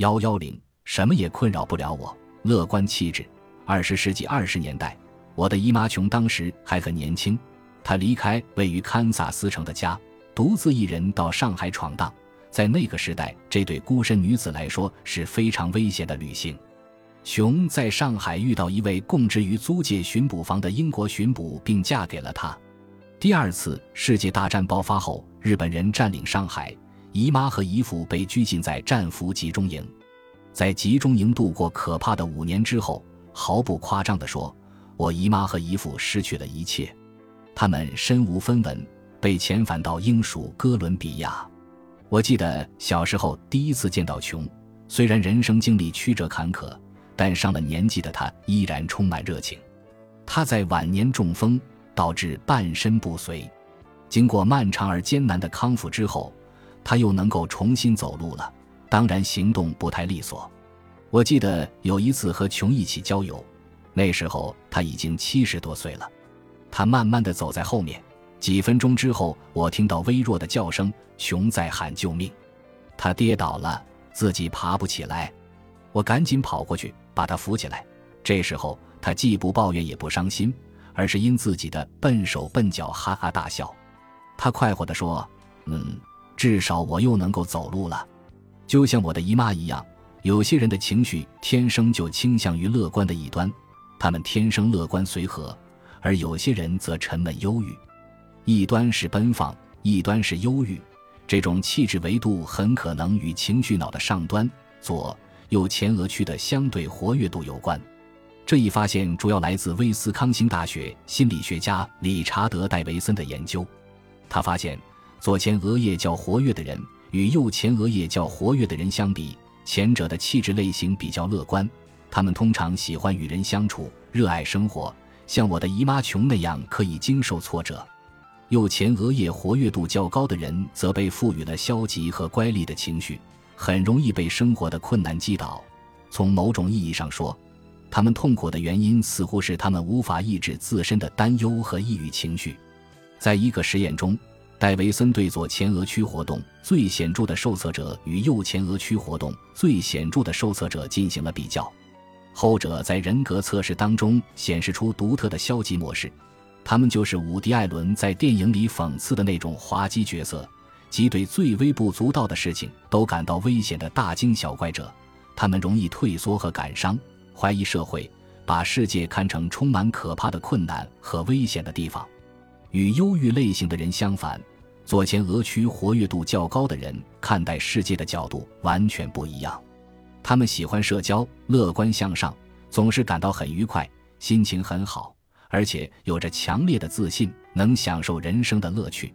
幺幺零，什么也困扰不了我。乐观气质。二十世纪二十年代，我的姨妈琼当时还很年轻，她离开位于堪萨斯城的家，独自一人到上海闯荡。在那个时代，这对孤身女子来说是非常危险的旅行。琼在上海遇到一位供职于租界巡捕房的英国巡捕，并嫁给了他。第二次世界大战爆发后，日本人占领上海，姨妈和姨父被拘禁在战俘集中营。在集中营度过可怕的五年之后，毫不夸张地说，我姨妈和姨父失去了一切，他们身无分文，被遣返到英属哥伦比亚。我记得小时候第一次见到琼，虽然人生经历曲折坎坷。但上了年纪的他依然充满热情。他在晚年中风，导致半身不遂。经过漫长而艰难的康复之后，他又能够重新走路了。当然，行动不太利索。我记得有一次和琼一起郊游，那时候他已经七十多岁了。他慢慢的走在后面。几分钟之后，我听到微弱的叫声，琼在喊救命。他跌倒了，自己爬不起来。我赶紧跑过去。把他扶起来，这时候他既不抱怨也不伤心，而是因自己的笨手笨脚哈哈大笑。他快活地说：“嗯，至少我又能够走路了。”就像我的姨妈一样，有些人的情绪天生就倾向于乐观的一端，他们天生乐观随和；而有些人则沉闷忧郁。一端是奔放，一端是忧郁，这种气质维度很可能与情绪脑的上端左。右前额区的相对活跃度有关，这一发现主要来自威斯康星大学心理学家理查德·戴维森的研究。他发现，左前额叶较活跃的人与右前额叶较活跃的人相比，前者的气质类型比较乐观，他们通常喜欢与人相处，热爱生活，像我的姨妈琼那样可以经受挫折；右前额叶活跃度较高的人则被赋予了消极和乖戾的情绪。很容易被生活的困难击倒。从某种意义上说，他们痛苦的原因似乎是他们无法抑制自身的担忧和抑郁情绪。在一个实验中，戴维森对左前额区活动最显著的受测者与右前额区活动最显著的受测者进行了比较，后者在人格测试当中显示出独特的消极模式。他们就是伍迪·艾伦在电影里讽刺的那种滑稽角色。即对最微不足道的事情都感到危险的大惊小怪者，他们容易退缩和感伤，怀疑社会，把世界看成充满可怕的困难和危险的地方。与忧郁类型的人相反，左前额区活跃度较高的人看待世界的角度完全不一样。他们喜欢社交，乐观向上，总是感到很愉快，心情很好，而且有着强烈的自信，能享受人生的乐趣。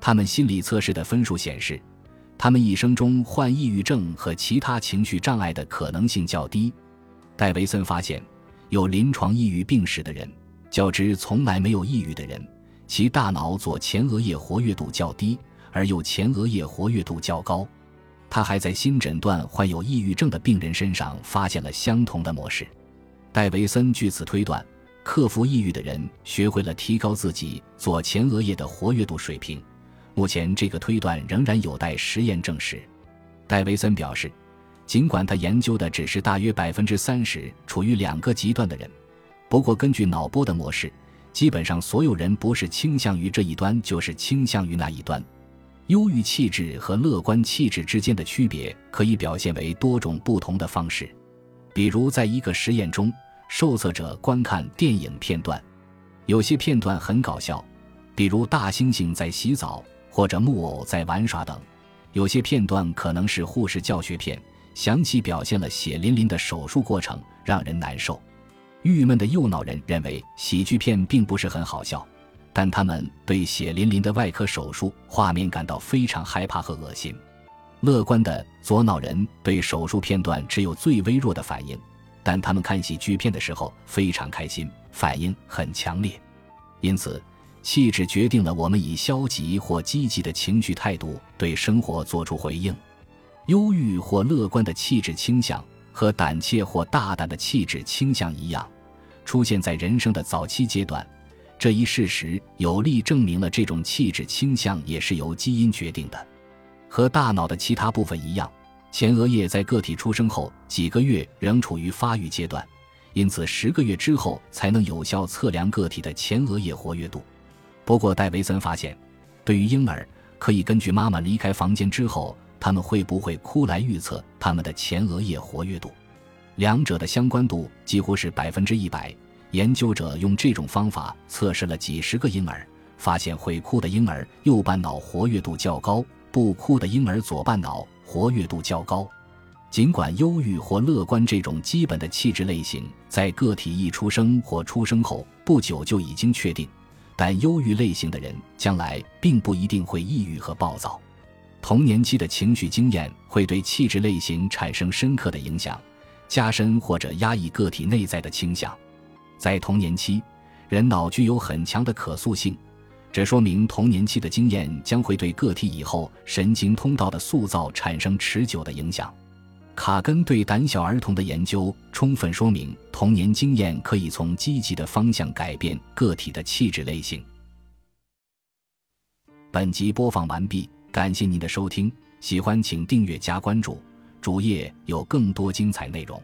他们心理测试的分数显示，他们一生中患抑郁症和其他情绪障碍的可能性较低。戴维森发现，有临床抑郁病史的人，较之从来没有抑郁的人，其大脑左前额叶活跃度较低，而右前额叶活跃度较高。他还在新诊断患有抑郁症的病人身上发现了相同的模式。戴维森据此推断，克服抑郁的人学会了提高自己左前额叶的活跃度水平。目前，这个推断仍然有待实验证实。戴维森表示，尽管他研究的只是大约百分之三十处于两个极端的人，不过根据脑波的模式，基本上所有人不是倾向于这一端，就是倾向于那一端。忧郁气质和乐观气质之间的区别可以表现为多种不同的方式。比如，在一个实验中，受测者观看电影片段，有些片段很搞笑，比如大猩猩在洗澡。或者木偶在玩耍等，有些片段可能是护士教学片，详细表现了血淋淋的手术过程，让人难受。郁闷的右脑人认为喜剧片并不是很好笑，但他们对血淋淋的外科手术画面感到非常害怕和恶心。乐观的左脑人对手术片段只有最微弱的反应，但他们看喜剧片的时候非常开心，反应很强烈。因此。气质决定了我们以消极或积极的情绪态度对生活做出回应。忧郁或乐观的气质倾向和胆怯或大胆的气质倾向一样，出现在人生的早期阶段。这一事实有力证明了这种气质倾向也是由基因决定的。和大脑的其他部分一样，前额叶在个体出生后几个月仍处于发育阶段，因此十个月之后才能有效测量个体的前额叶活跃度。不过，戴维森发现，对于婴儿，可以根据妈妈离开房间之后他们会不会哭来预测他们的前额叶活跃度，两者的相关度几乎是百分之一百。研究者用这种方法测试了几十个婴儿，发现会哭的婴儿右半脑活跃度较高，不哭的婴儿左半脑。活跃度较高，尽管忧郁或乐观这种基本的气质类型在个体一出生或出生后不久就已经确定，但忧郁类型的人将来并不一定会抑郁和暴躁。童年期的情绪经验会对气质类型产生深刻的影响，加深或者压抑个体内在的倾向。在童年期，人脑具有很强的可塑性。这说明童年期的经验将会对个体以后神经通道的塑造产生持久的影响。卡根对胆小儿童的研究充分说明，童年经验可以从积极的方向改变个体的气质类型。本集播放完毕，感谢您的收听，喜欢请订阅加关注，主页有更多精彩内容。